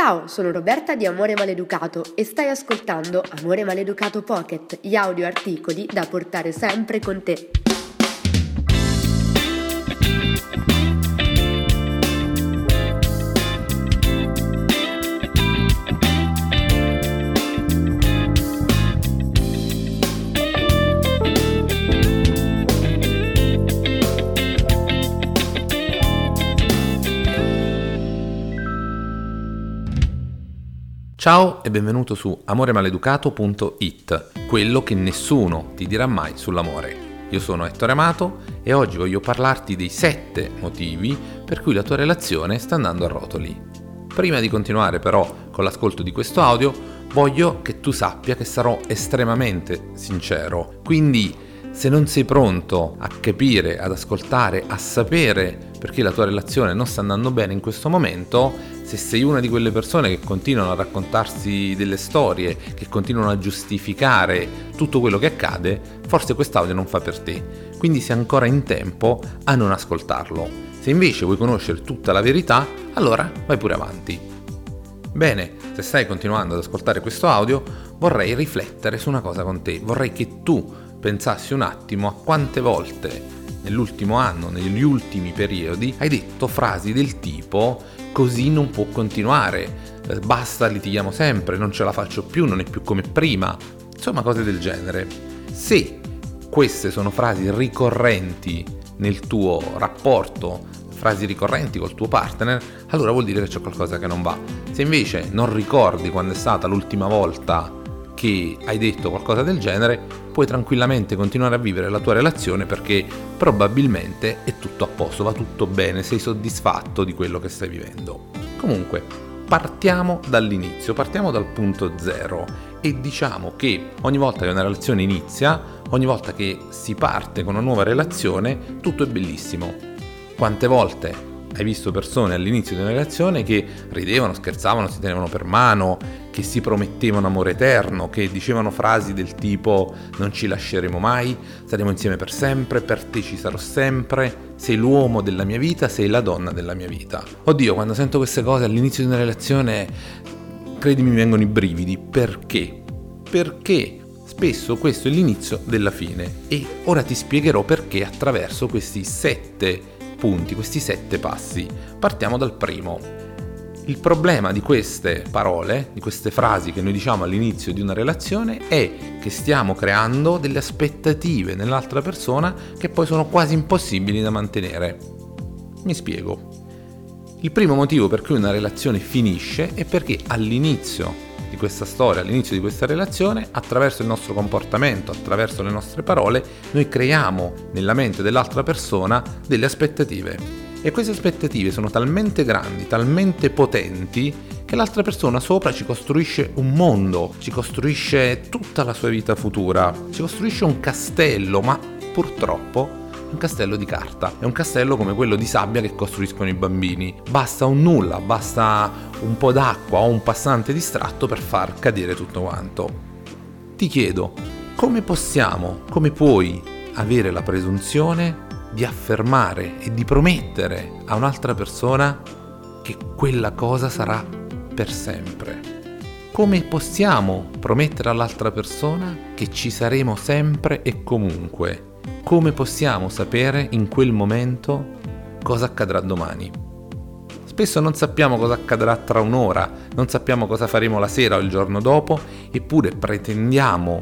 Ciao, sono Roberta di Amore Maleducato e stai ascoltando Amore Maleducato Pocket, gli audio articoli da portare sempre con te. Ciao e benvenuto su amoremaleducato.it, quello che nessuno ti dirà mai sull'amore. Io sono Ettore Amato e oggi voglio parlarti dei 7 motivi per cui la tua relazione sta andando a rotoli. Prima di continuare però con l'ascolto di questo audio, voglio che tu sappia che sarò estremamente sincero, quindi se non sei pronto a capire, ad ascoltare, a sapere perché la tua relazione non sta andando bene in questo momento, se sei una di quelle persone che continuano a raccontarsi delle storie, che continuano a giustificare tutto quello che accade, forse quest'audio non fa per te. Quindi sei ancora in tempo a non ascoltarlo. Se invece vuoi conoscere tutta la verità, allora vai pure avanti. Bene, se stai continuando ad ascoltare questo audio, vorrei riflettere su una cosa con te. Vorrei che tu pensassi un attimo a quante volte nell'ultimo anno, negli ultimi periodi, hai detto frasi del tipo così non può continuare, eh, basta, litighiamo sempre, non ce la faccio più, non è più come prima, insomma cose del genere. Se queste sono frasi ricorrenti nel tuo rapporto, frasi ricorrenti col tuo partner, allora vuol dire che c'è qualcosa che non va. Se invece non ricordi quando è stata l'ultima volta che hai detto qualcosa del genere, puoi tranquillamente continuare a vivere la tua relazione perché probabilmente è tutto a posto, va tutto bene, sei soddisfatto di quello che stai vivendo. Comunque, partiamo dall'inizio, partiamo dal punto zero e diciamo che ogni volta che una relazione inizia, ogni volta che si parte con una nuova relazione, tutto è bellissimo. Quante volte hai visto persone all'inizio di una relazione che ridevano, scherzavano, si tenevano per mano, che si promettevano amore eterno, che dicevano frasi del tipo non ci lasceremo mai, saremo insieme per sempre, per te ci sarò sempre, sei l'uomo della mia vita, sei la donna della mia vita. Oddio, quando sento queste cose all'inizio di una relazione, credimi mi vengono i brividi. Perché? Perché spesso questo è l'inizio della fine e ora ti spiegherò perché attraverso questi sette punti, questi sette passi. Partiamo dal primo. Il problema di queste parole, di queste frasi che noi diciamo all'inizio di una relazione è che stiamo creando delle aspettative nell'altra persona che poi sono quasi impossibili da mantenere. Mi spiego. Il primo motivo per cui una relazione finisce è perché all'inizio questa storia, all'inizio di questa relazione, attraverso il nostro comportamento, attraverso le nostre parole, noi creiamo nella mente dell'altra persona delle aspettative. E queste aspettative sono talmente grandi, talmente potenti, che l'altra persona sopra ci costruisce un mondo, ci costruisce tutta la sua vita futura, ci costruisce un castello, ma purtroppo un castello di carta. È un castello come quello di sabbia che costruiscono i bambini. Basta un nulla, basta un po' d'acqua o un passante distratto per far cadere tutto quanto. Ti chiedo, come possiamo, come puoi avere la presunzione di affermare e di promettere a un'altra persona che quella cosa sarà per sempre? Come possiamo promettere all'altra persona che ci saremo sempre e comunque? Come possiamo sapere in quel momento cosa accadrà domani? Spesso non sappiamo cosa accadrà tra un'ora, non sappiamo cosa faremo la sera o il giorno dopo, eppure pretendiamo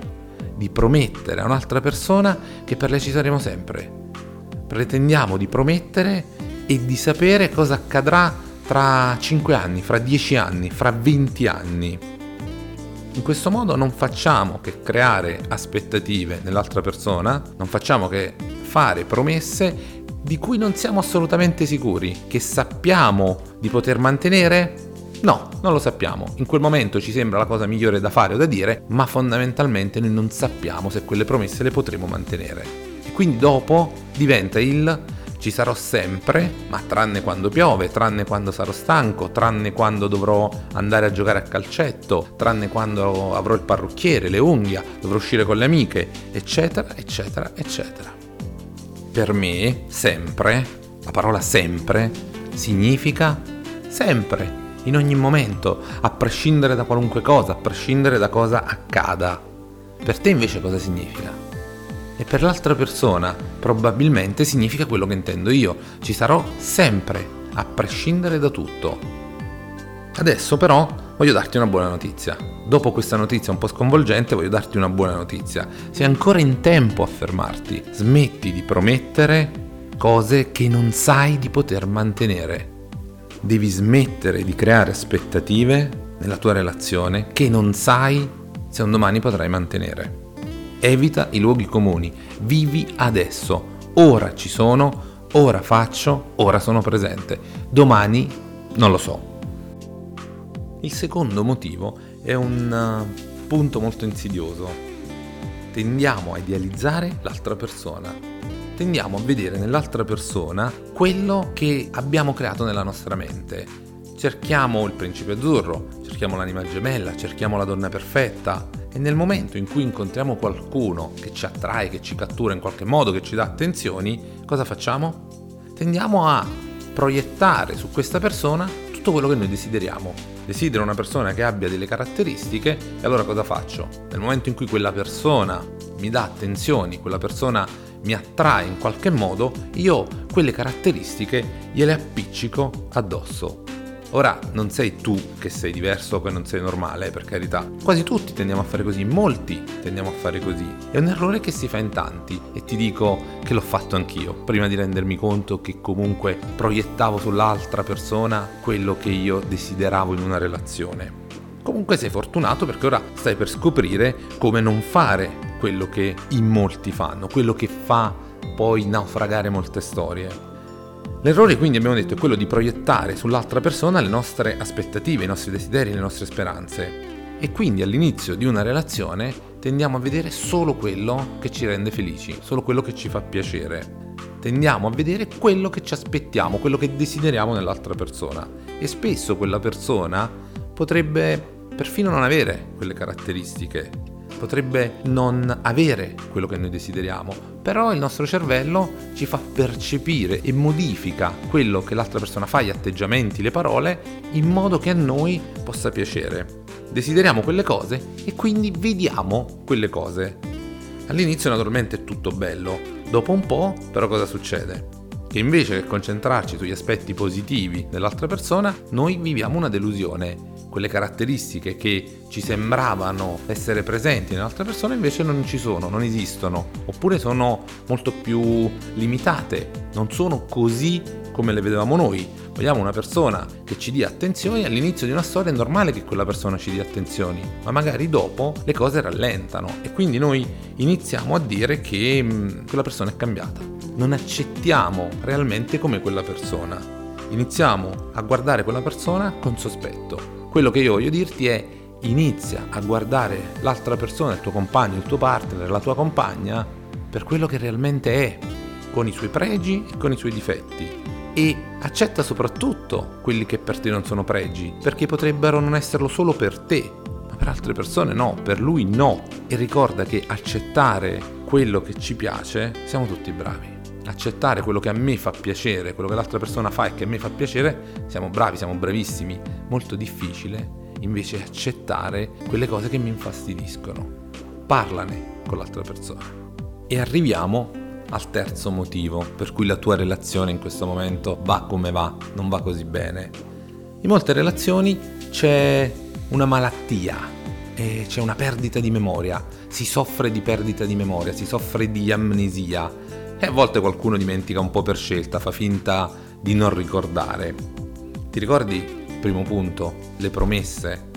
di promettere a un'altra persona che per lei ci saremo sempre. Pretendiamo di promettere e di sapere cosa accadrà tra 5 anni, fra 10 anni, fra 20 anni. In questo modo non facciamo che creare aspettative nell'altra persona, non facciamo che fare promesse di cui non siamo assolutamente sicuri, che sappiamo di poter mantenere? No, non lo sappiamo. In quel momento ci sembra la cosa migliore da fare o da dire, ma fondamentalmente noi non sappiamo se quelle promesse le potremo mantenere. E quindi dopo diventa il ci sarò sempre, ma tranne quando piove, tranne quando sarò stanco, tranne quando dovrò andare a giocare a calcetto, tranne quando avrò il parrucchiere, le unghie, dovrò uscire con le amiche, eccetera, eccetera, eccetera. Per me, sempre, la parola sempre, significa sempre, in ogni momento, a prescindere da qualunque cosa, a prescindere da cosa accada. Per te invece cosa significa? E per l'altra persona probabilmente significa quello che intendo io. Ci sarò sempre, a prescindere da tutto. Adesso però voglio darti una buona notizia. Dopo questa notizia un po' sconvolgente voglio darti una buona notizia. Sei ancora in tempo a fermarti. Smetti di promettere cose che non sai di poter mantenere. Devi smettere di creare aspettative nella tua relazione che non sai se un domani potrai mantenere. Evita i luoghi comuni, vivi adesso, ora ci sono, ora faccio, ora sono presente, domani non lo so. Il secondo motivo è un uh, punto molto insidioso. Tendiamo a idealizzare l'altra persona. Tendiamo a vedere nell'altra persona quello che abbiamo creato nella nostra mente. Cerchiamo il principe azzurro, cerchiamo l'anima gemella, cerchiamo la donna perfetta, e nel momento in cui incontriamo qualcuno che ci attrae, che ci cattura in qualche modo, che ci dà attenzioni, cosa facciamo? Tendiamo a proiettare su questa persona tutto quello che noi desideriamo. Desidero una persona che abbia delle caratteristiche e allora cosa faccio? Nel momento in cui quella persona mi dà attenzioni, quella persona mi attrae in qualche modo, io quelle caratteristiche gliele appiccico addosso. Ora non sei tu che sei diverso o che non sei normale, per carità. Quasi tutti tendiamo a fare così, molti tendiamo a fare così. È un errore che si fa in tanti e ti dico che l'ho fatto anch'io, prima di rendermi conto che comunque proiettavo sull'altra persona quello che io desideravo in una relazione. Comunque sei fortunato perché ora stai per scoprire come non fare quello che in molti fanno, quello che fa poi naufragare molte storie. L'errore quindi abbiamo detto è quello di proiettare sull'altra persona le nostre aspettative, i nostri desideri, le nostre speranze. E quindi all'inizio di una relazione tendiamo a vedere solo quello che ci rende felici, solo quello che ci fa piacere. Tendiamo a vedere quello che ci aspettiamo, quello che desideriamo nell'altra persona. E spesso quella persona potrebbe perfino non avere quelle caratteristiche potrebbe non avere quello che noi desideriamo, però il nostro cervello ci fa percepire e modifica quello che l'altra persona fa, gli atteggiamenti, le parole, in modo che a noi possa piacere. Desideriamo quelle cose e quindi vediamo quelle cose. All'inizio naturalmente è tutto bello, dopo un po' però cosa succede? Che invece che concentrarci sugli aspetti positivi dell'altra persona, noi viviamo una delusione quelle caratteristiche che ci sembravano essere presenti nell'altra persona invece non ci sono, non esistono, oppure sono molto più limitate, non sono così come le vedevamo noi. Vogliamo una persona che ci dia attenzioni, all'inizio di una storia è normale che quella persona ci dia attenzioni, ma magari dopo le cose rallentano e quindi noi iniziamo a dire che mh, mm, quella persona è cambiata. Non accettiamo realmente come quella persona. Iniziamo a guardare quella persona con sospetto quello che io voglio dirti è inizia a guardare l'altra persona, il tuo compagno, il tuo partner, la tua compagna per quello che realmente è, con i suoi pregi e con i suoi difetti. E accetta soprattutto quelli che per te non sono pregi, perché potrebbero non esserlo solo per te, ma per altre persone no, per lui no. E ricorda che accettare quello che ci piace, siamo tutti bravi accettare quello che a me fa piacere, quello che l'altra persona fa e che a me fa piacere, siamo bravi, siamo bravissimi. Molto difficile invece accettare quelle cose che mi infastidiscono. Parlane con l'altra persona. E arriviamo al terzo motivo per cui la tua relazione in questo momento va come va, non va così bene. In molte relazioni c'è una malattia, c'è una perdita di memoria, si soffre di perdita di memoria, si soffre di amnesia e a volte qualcuno dimentica un po' per scelta, fa finta di non ricordare. Ti ricordi, primo punto, le promesse?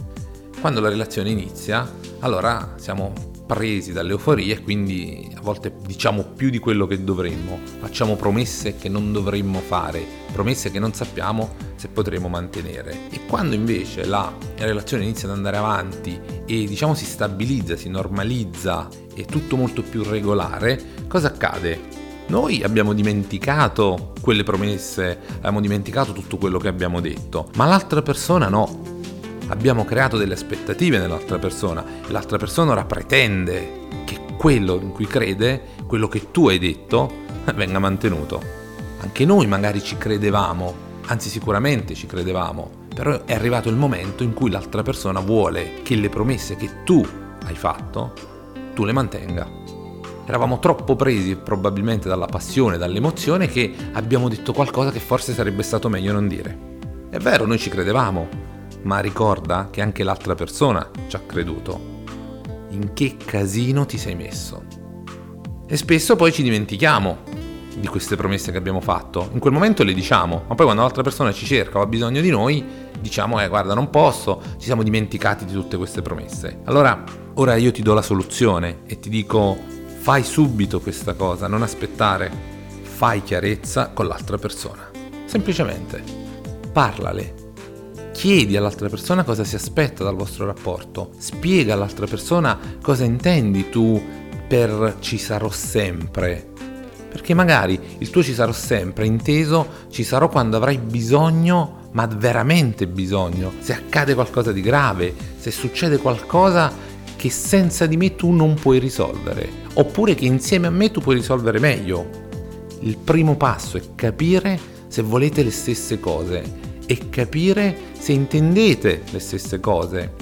Quando la relazione inizia, allora siamo presi dall'euforia e quindi a volte diciamo più di quello che dovremmo, facciamo promesse che non dovremmo fare, promesse che non sappiamo se potremo mantenere. E quando invece la relazione inizia ad andare avanti e diciamo si stabilizza, si normalizza, è tutto molto più regolare, cosa accade? Noi abbiamo dimenticato quelle promesse, abbiamo dimenticato tutto quello che abbiamo detto, ma l'altra persona no. Abbiamo creato delle aspettative nell'altra persona e l'altra persona ora pretende che quello in cui crede, quello che tu hai detto, venga mantenuto. Anche noi magari ci credevamo, anzi sicuramente ci credevamo, però è arrivato il momento in cui l'altra persona vuole che le promesse che tu hai fatto, tu le mantenga. Eravamo troppo presi probabilmente dalla passione, dall'emozione che abbiamo detto qualcosa che forse sarebbe stato meglio non dire. È vero, noi ci credevamo, ma ricorda che anche l'altra persona ci ha creduto. In che casino ti sei messo? E spesso poi ci dimentichiamo di queste promesse che abbiamo fatto. In quel momento le diciamo, ma poi quando l'altra persona ci cerca o ha bisogno di noi, diciamo, eh guarda, non posso, ci siamo dimenticati di tutte queste promesse. Allora, ora io ti do la soluzione e ti dico, fai subito questa cosa, non aspettare, fai chiarezza con l'altra persona. Semplicemente, parlale, chiedi all'altra persona cosa si aspetta dal vostro rapporto, spiega all'altra persona cosa intendi tu per ci sarò sempre, perché magari il tuo ci sarò sempre, inteso ci sarò quando avrai bisogno, ma veramente bisogno. Se accade qualcosa di grave, se succede qualcosa che senza di me tu non puoi risolvere, oppure che insieme a me tu puoi risolvere meglio. Il primo passo è capire se volete le stesse cose e capire se intendete le stesse cose.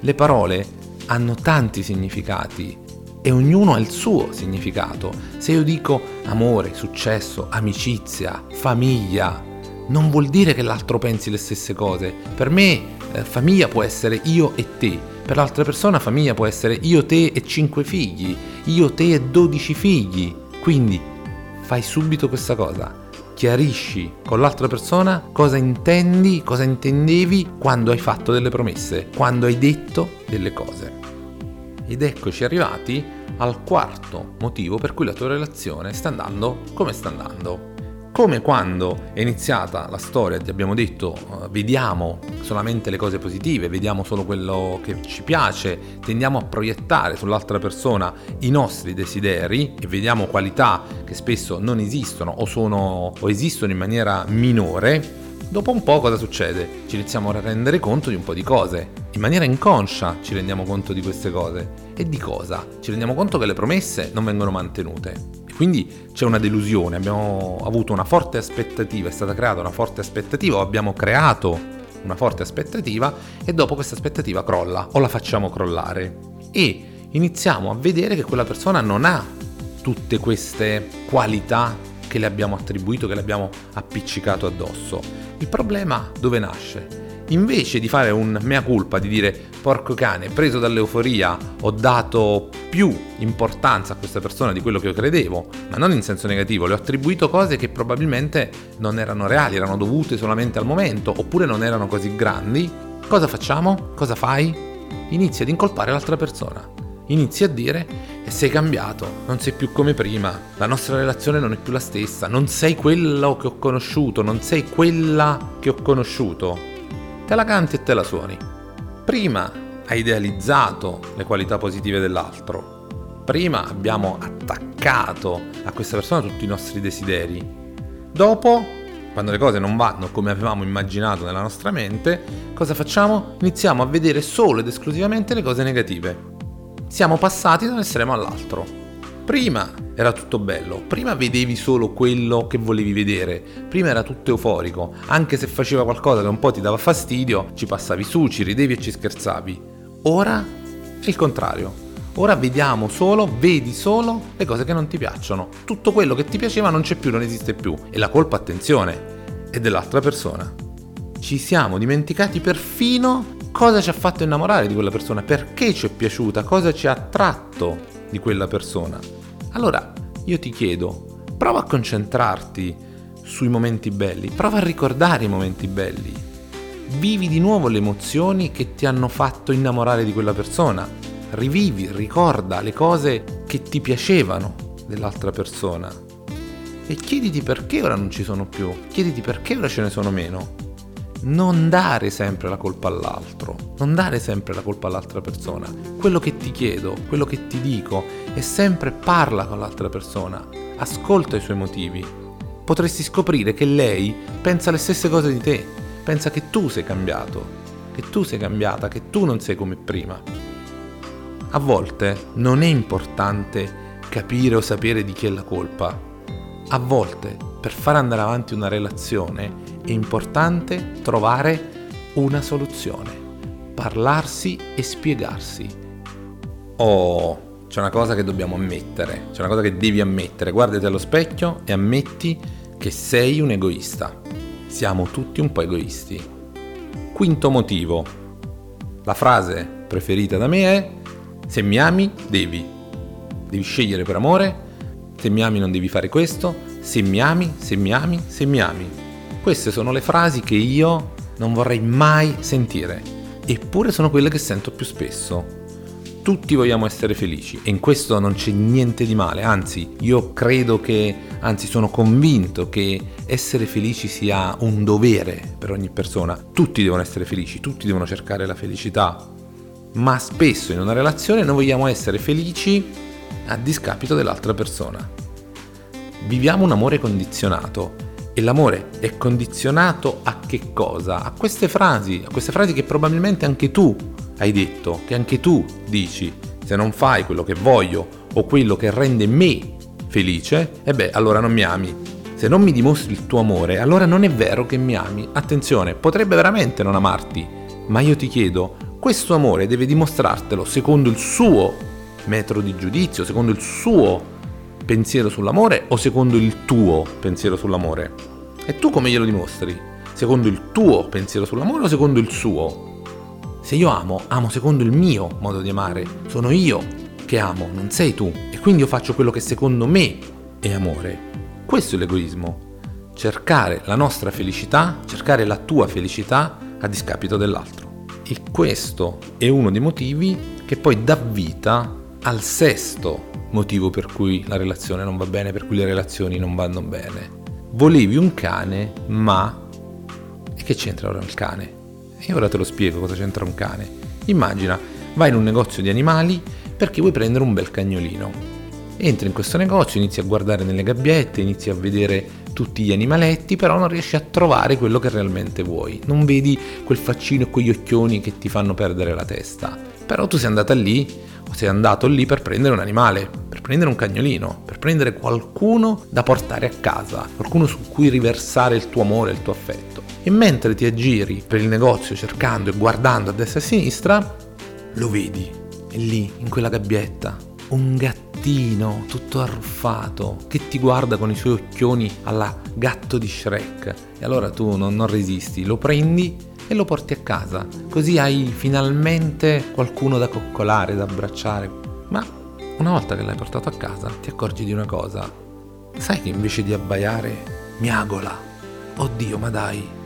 Le parole hanno tanti significati e ognuno ha il suo significato. Se io dico amore, successo, amicizia, famiglia, non vuol dire che l'altro pensi le stesse cose. Per me eh, famiglia può essere io e te, per l'altra persona famiglia può essere io, te e cinque figli, io, te e dodici figli. Quindi fai subito questa cosa. Chiarisci con l'altra persona cosa intendi, cosa intendevi quando hai fatto delle promesse, quando hai detto delle cose. Ed eccoci arrivati al quarto motivo per cui la tua relazione sta andando come sta andando. Come quando è iniziata la storia, ti abbiamo detto, uh, vediamo solamente le cose positive, vediamo solo quello che ci piace, tendiamo a proiettare sull'altra persona i nostri desideri e vediamo qualità che spesso non esistono o, sono, o esistono in maniera minore, Dopo un po' cosa succede? Ci iniziamo a rendere conto di un po' di cose. In maniera inconscia ci rendiamo conto di queste cose. E di cosa? Ci rendiamo conto che le promesse non vengono mantenute. Quindi c'è una delusione, abbiamo avuto una forte aspettativa, è stata creata una forte aspettativa o abbiamo creato una forte aspettativa e dopo questa aspettativa crolla o la facciamo crollare. E iniziamo a vedere che quella persona non ha tutte queste qualità che le abbiamo attribuito, che le abbiamo appiccicato addosso il problema dove nasce? Invece di fare un mea culpa, di dire porco cane, preso dall'euforia, ho dato più importanza a questa persona di quello che io credevo, ma non in senso negativo, le ho attribuito cose che probabilmente non erano reali, erano dovute solamente al momento, oppure non erano così grandi, cosa facciamo? Cosa fai? Inizi ad incolpare l'altra persona. Inizi a dire e sei cambiato, non sei più come prima, la nostra relazione non è più la stessa, non sei quello che ho conosciuto, non sei quella che ho conosciuto. Te la canti e te la suoni. Prima hai idealizzato le qualità positive dell'altro, prima abbiamo attaccato a questa persona tutti i nostri desideri. Dopo, quando le cose non vanno come avevamo immaginato nella nostra mente, cosa facciamo? Iniziamo a vedere solo ed esclusivamente le cose negative siamo passati da un estremo all'altro. Prima era tutto bello, prima vedevi solo quello che volevi vedere, prima era tutto euforico, anche se faceva qualcosa che un po' ti dava fastidio, ci passavi su, ci ridevi e ci scherzavi. Ora è il contrario. Ora vediamo solo, vedi solo le cose che non ti piacciono. Tutto quello che ti piaceva non c'è più, non esiste più. E la colpa, attenzione, è dell'altra persona. Ci siamo dimenticati perfino cosa ci ha fatto innamorare di quella persona, perché ci è piaciuta, cosa ci ha attratto di quella persona. Allora, io ti chiedo, prova a concentrarti sui momenti belli, prova a ricordare i momenti belli. Vivi di nuovo le emozioni che ti hanno fatto innamorare di quella persona. Rivivi, ricorda le cose che ti piacevano dell'altra persona. E chiediti perché ora non ci sono più, chiediti perché ora ce ne sono meno non dare sempre la colpa all'altro, non dare sempre la colpa all'altra persona. Quello che ti chiedo, quello che ti dico è sempre parla con l'altra persona, ascolta i suoi motivi. Potresti scoprire che lei pensa le stesse cose di te, pensa che tu sei cambiato, che tu sei cambiata, che tu non sei come prima. A volte non è importante capire o sapere di chi è la colpa. A volte, per far andare avanti una relazione, è importante trovare una soluzione. Parlarsi e spiegarsi. Oh, c'è una cosa che dobbiamo ammettere, c'è una cosa che devi ammettere. Guardati allo specchio e ammetti che sei un egoista. Siamo tutti un po' egoisti. Quinto motivo. La frase preferita da me è se mi ami devi. Devi scegliere per amore. Se mi ami non devi fare questo. Se mi ami, se mi ami, se mi ami. Queste sono le frasi che io non vorrei mai sentire. Eppure sono quelle che sento più spesso tutti vogliamo essere felici e in questo non c'è niente di male, anzi io credo che, anzi sono convinto che essere felici sia un dovere per ogni persona, tutti devono essere felici, tutti devono cercare la felicità, ma spesso in una relazione noi vogliamo essere felici a discapito dell'altra persona. Viviamo un amore condizionato e l'amore è condizionato a che cosa? A queste frasi, a queste frasi che probabilmente anche tu hai detto, che anche tu dici, se non fai quello che voglio o quello che rende me felice, e beh, allora non mi ami. Se non mi dimostri il tuo amore, allora non è vero che mi ami. Attenzione, potrebbe veramente non amarti, ma io ti chiedo, questo amore deve dimostrartelo secondo il suo metro di giudizio, secondo il suo pensiero sull'amore o secondo il tuo pensiero sull'amore? E tu come glielo dimostri? Secondo il tuo pensiero sull'amore o secondo il suo? Se io amo, amo secondo il mio modo di amare. Sono io che amo, non sei tu. E quindi io faccio quello che secondo me è amore. Questo è l'egoismo. Cercare la nostra felicità, cercare la tua felicità a discapito dell'altro. E questo è uno dei motivi che poi dà vita al sesto motivo per cui la relazione non va bene, per cui le relazioni non vanno bene. Volevi un cane, ma... E che c'entra ora il cane? E ora te lo spiego cosa c'entra un cane. Immagina, vai in un negozio di animali perché vuoi prendere un bel cagnolino. Entri in questo negozio, inizi a guardare nelle gabbiette, inizi a vedere tutti gli animaletti, però non riesci a trovare quello che realmente vuoi. Non vedi quel faccino e quegli occhioni che ti fanno perdere la testa. Però tu sei andata lì, sei andato lì per prendere un animale, per prendere un cagnolino, per prendere qualcuno da portare a casa, qualcuno su cui riversare il tuo amore, il tuo affetto e mentre ti aggiri per il negozio cercando e guardando a destra e a sinistra, lo vedi, è lì, in quella gabbietta, un gattino tutto arruffato che ti guarda con i suoi occhioni alla gatto di Shrek. E allora tu non, non resisti, lo prendi e lo porti a casa. Così hai finalmente qualcuno da coccolare, da abbracciare. Ma una volta che l'hai portato a casa ti accorgi di una cosa. Sai che invece di abbaiare miagola. Oddio, ma dai,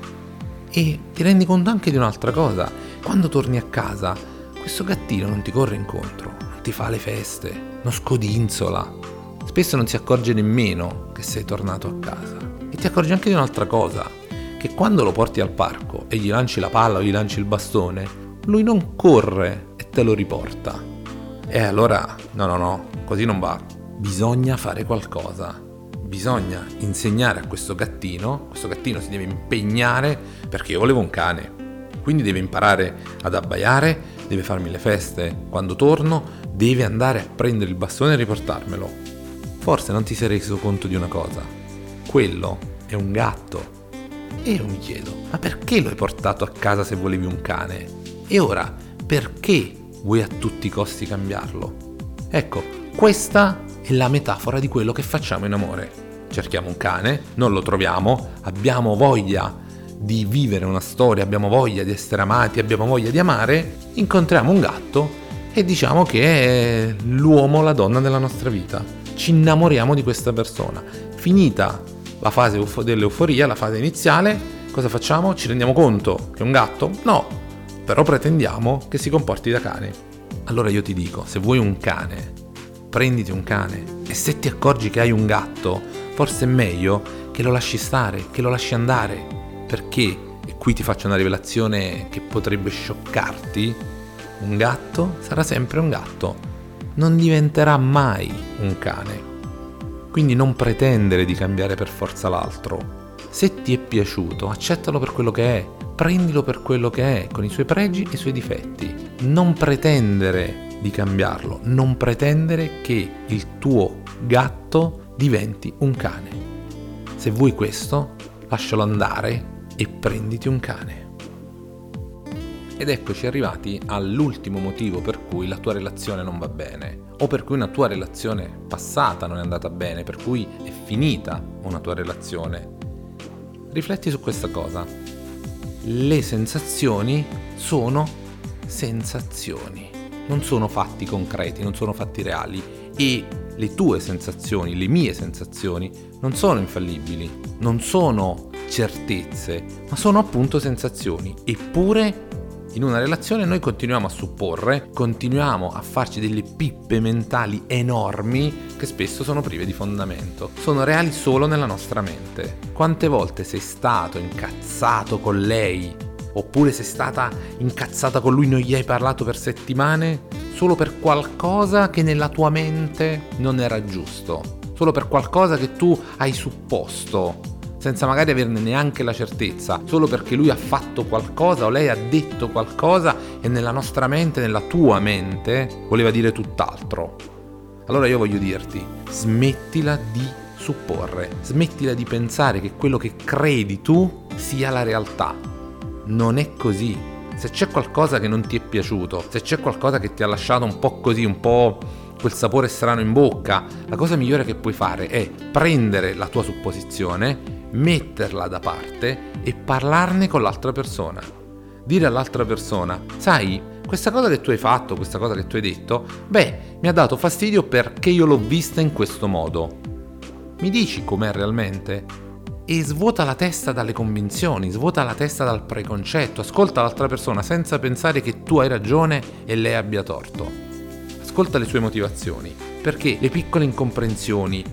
e ti rendi conto anche di un'altra cosa. Quando torni a casa, questo gattino non ti corre incontro, non ti fa le feste, non scodinzola. Spesso non si accorge nemmeno che sei tornato a casa. E ti accorgi anche di un'altra cosa, che quando lo porti al parco e gli lanci la palla o gli lanci il bastone, lui non corre e te lo riporta. E allora, no, no, no, così non va. Bisogna fare qualcosa bisogna insegnare a questo gattino, questo gattino si deve impegnare perché io volevo un cane, quindi deve imparare ad abbaiare, deve farmi le feste quando torno, deve andare a prendere il bastone e riportarmelo. Forse non ti sei reso conto di una cosa, quello è un gatto. E io mi chiedo, ma perché lo hai portato a casa se volevi un cane? E ora, perché vuoi a tutti i costi cambiarlo? Ecco, questa è la metafora di quello che facciamo in amore cerchiamo un cane, non lo troviamo, abbiamo voglia di vivere una storia, abbiamo voglia di essere amati, abbiamo voglia di amare, incontriamo un gatto e diciamo che è l'uomo, la donna della nostra vita. Ci innamoriamo di questa persona. Finita la fase dell'euforia, la fase iniziale, cosa facciamo? Ci rendiamo conto che è un gatto? No, però pretendiamo che si comporti da cane. Allora io ti dico, se vuoi un cane, prenditi un cane e se ti accorgi che hai un gatto, forse è meglio che lo lasci stare, che lo lasci andare, perché, e qui ti faccio una rivelazione che potrebbe scioccarti, un gatto sarà sempre un gatto, non diventerà mai un cane. Quindi non pretendere di cambiare per forza l'altro. Se ti è piaciuto, accettalo per quello che è, prendilo per quello che è, con i suoi pregi e i suoi difetti. Non pretendere di cambiarlo, non pretendere che il tuo gatto diventi un cane. Se vuoi questo, lascialo andare e prenditi un cane. Ed eccoci arrivati all'ultimo motivo per cui la tua relazione non va bene, o per cui una tua relazione passata non è andata bene, per cui è finita una tua relazione. Rifletti su questa cosa. Le sensazioni sono sensazioni, non sono fatti concreti, non sono fatti reali e le tue sensazioni, le mie sensazioni non sono infallibili, non sono certezze, ma sono appunto sensazioni. Eppure in una relazione noi continuiamo a supporre, continuiamo a farci delle pippe mentali enormi che spesso sono prive di fondamento. Sono reali solo nella nostra mente. Quante volte sei stato incazzato con lei? Oppure sei stata incazzata con lui, non gli hai parlato per settimane? Solo per qualcosa che nella tua mente non era giusto. Solo per qualcosa che tu hai supposto senza magari averne neanche la certezza, solo perché lui ha fatto qualcosa o lei ha detto qualcosa e nella nostra mente, nella tua mente, voleva dire tutt'altro. Allora io voglio dirti, smettila di supporre, smettila di pensare che quello che credi tu sia la realtà. Non è così. Se c'è qualcosa che non ti è piaciuto, se c'è qualcosa che ti ha lasciato un po' così, un po' quel sapore strano in bocca, la cosa migliore che puoi fare è prendere la tua supposizione, metterla da parte e parlarne con l'altra persona. Dire all'altra persona, sai, questa cosa che tu hai fatto, questa cosa che tu hai detto, beh, mi ha dato fastidio perché io l'ho vista in questo modo. Mi dici com'è realmente? E svuota la testa dalle convinzioni, svuota la testa dal preconcetto, ascolta l'altra persona senza pensare che tu hai ragione e lei abbia torto. Ascolta le sue motivazioni, perché le piccole incomprensioni,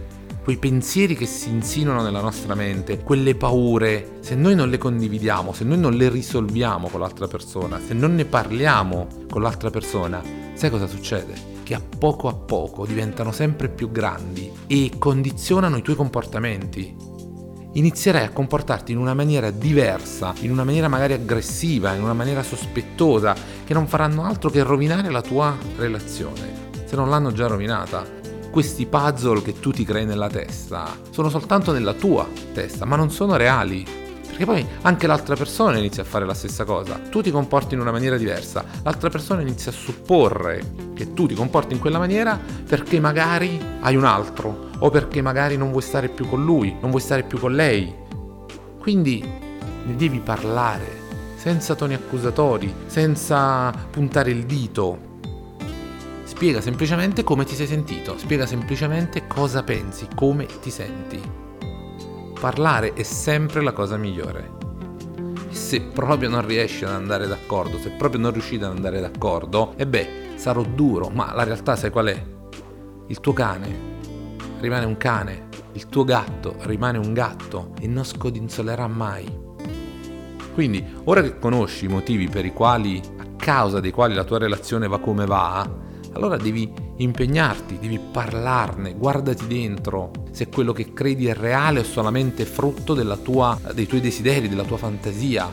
quei pensieri che si insinuano nella nostra mente, quelle paure, se noi non le condividiamo, se noi non le risolviamo con l'altra persona, se non ne parliamo con l'altra persona, sai cosa succede? Che a poco a poco diventano sempre più grandi e condizionano i tuoi comportamenti. Inizierai a comportarti in una maniera diversa, in una maniera magari aggressiva, in una maniera sospettosa, che non faranno altro che rovinare la tua relazione, se non l'hanno già rovinata questi puzzle che tu ti crei nella testa sono soltanto nella tua testa, ma non sono reali. Perché poi anche l'altra persona inizia a fare la stessa cosa. Tu ti comporti in una maniera diversa, l'altra persona inizia a supporre che tu ti comporti in quella maniera perché magari hai un altro o perché magari non vuoi stare più con lui, non vuoi stare più con lei. Quindi ne devi parlare senza toni accusatori, senza puntare il dito, Spiega semplicemente come ti sei sentito, spiega semplicemente cosa pensi, come ti senti. Parlare è sempre la cosa migliore. Se proprio non riesci ad andare d'accordo, se proprio non riuscite ad andare d'accordo, e beh, sarò duro, ma la realtà sai qual è? Il tuo cane rimane un cane, il tuo gatto rimane un gatto e non scodinzolerà mai. Quindi, ora che conosci i motivi per i quali, a causa dei quali la tua relazione va come va, allora devi impegnarti, devi parlarne, guardati dentro se quello che credi è reale o solamente frutto tua, dei tuoi desideri, della tua fantasia,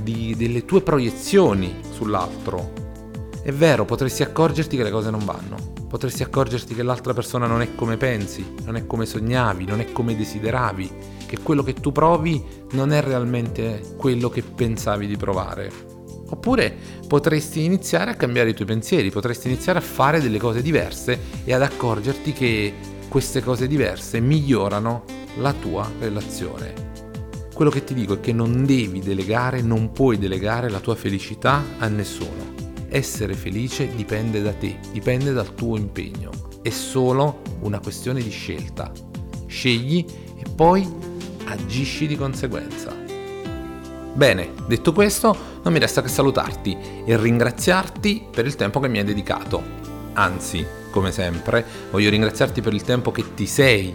di, delle tue proiezioni sull'altro. È vero, potresti accorgerti che le cose non vanno, potresti accorgerti che l'altra persona non è come pensi, non è come sognavi, non è come desideravi, che quello che tu provi non è realmente quello che pensavi di provare. Oppure potresti iniziare a cambiare i tuoi pensieri, potresti iniziare a fare delle cose diverse e ad accorgerti che queste cose diverse migliorano la tua relazione. Quello che ti dico è che non devi delegare, non puoi delegare la tua felicità a nessuno. Essere felice dipende da te, dipende dal tuo impegno. È solo una questione di scelta. Scegli e poi agisci di conseguenza. Bene, detto questo, non mi resta che salutarti e ringraziarti per il tempo che mi hai dedicato. Anzi, come sempre, voglio ringraziarti per il tempo che ti sei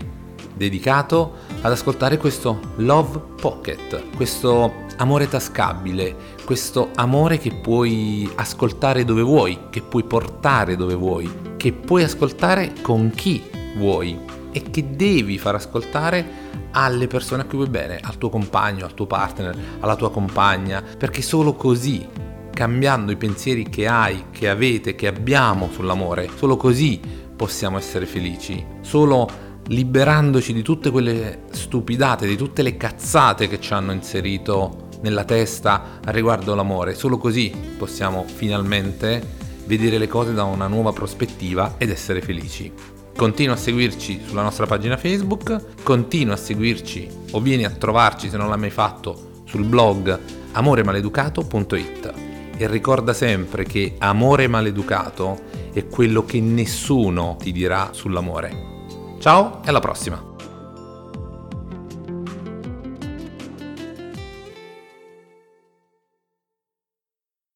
dedicato ad ascoltare questo Love Pocket, questo amore tascabile, questo amore che puoi ascoltare dove vuoi, che puoi portare dove vuoi, che puoi ascoltare con chi vuoi e che devi far ascoltare alle persone a cui vuoi bene, al tuo compagno, al tuo partner, alla tua compagna, perché solo così, cambiando i pensieri che hai, che avete, che abbiamo sull'amore, solo così possiamo essere felici. Solo liberandoci di tutte quelle stupidate, di tutte le cazzate che ci hanno inserito nella testa riguardo l'amore. Solo così possiamo finalmente vedere le cose da una nuova prospettiva ed essere felici. Continua a seguirci sulla nostra pagina Facebook, continua a seguirci o vieni a trovarci se non l'hai mai fatto sul blog amoremaleducato.it e ricorda sempre che amore maleducato è quello che nessuno ti dirà sull'amore. Ciao e alla prossima!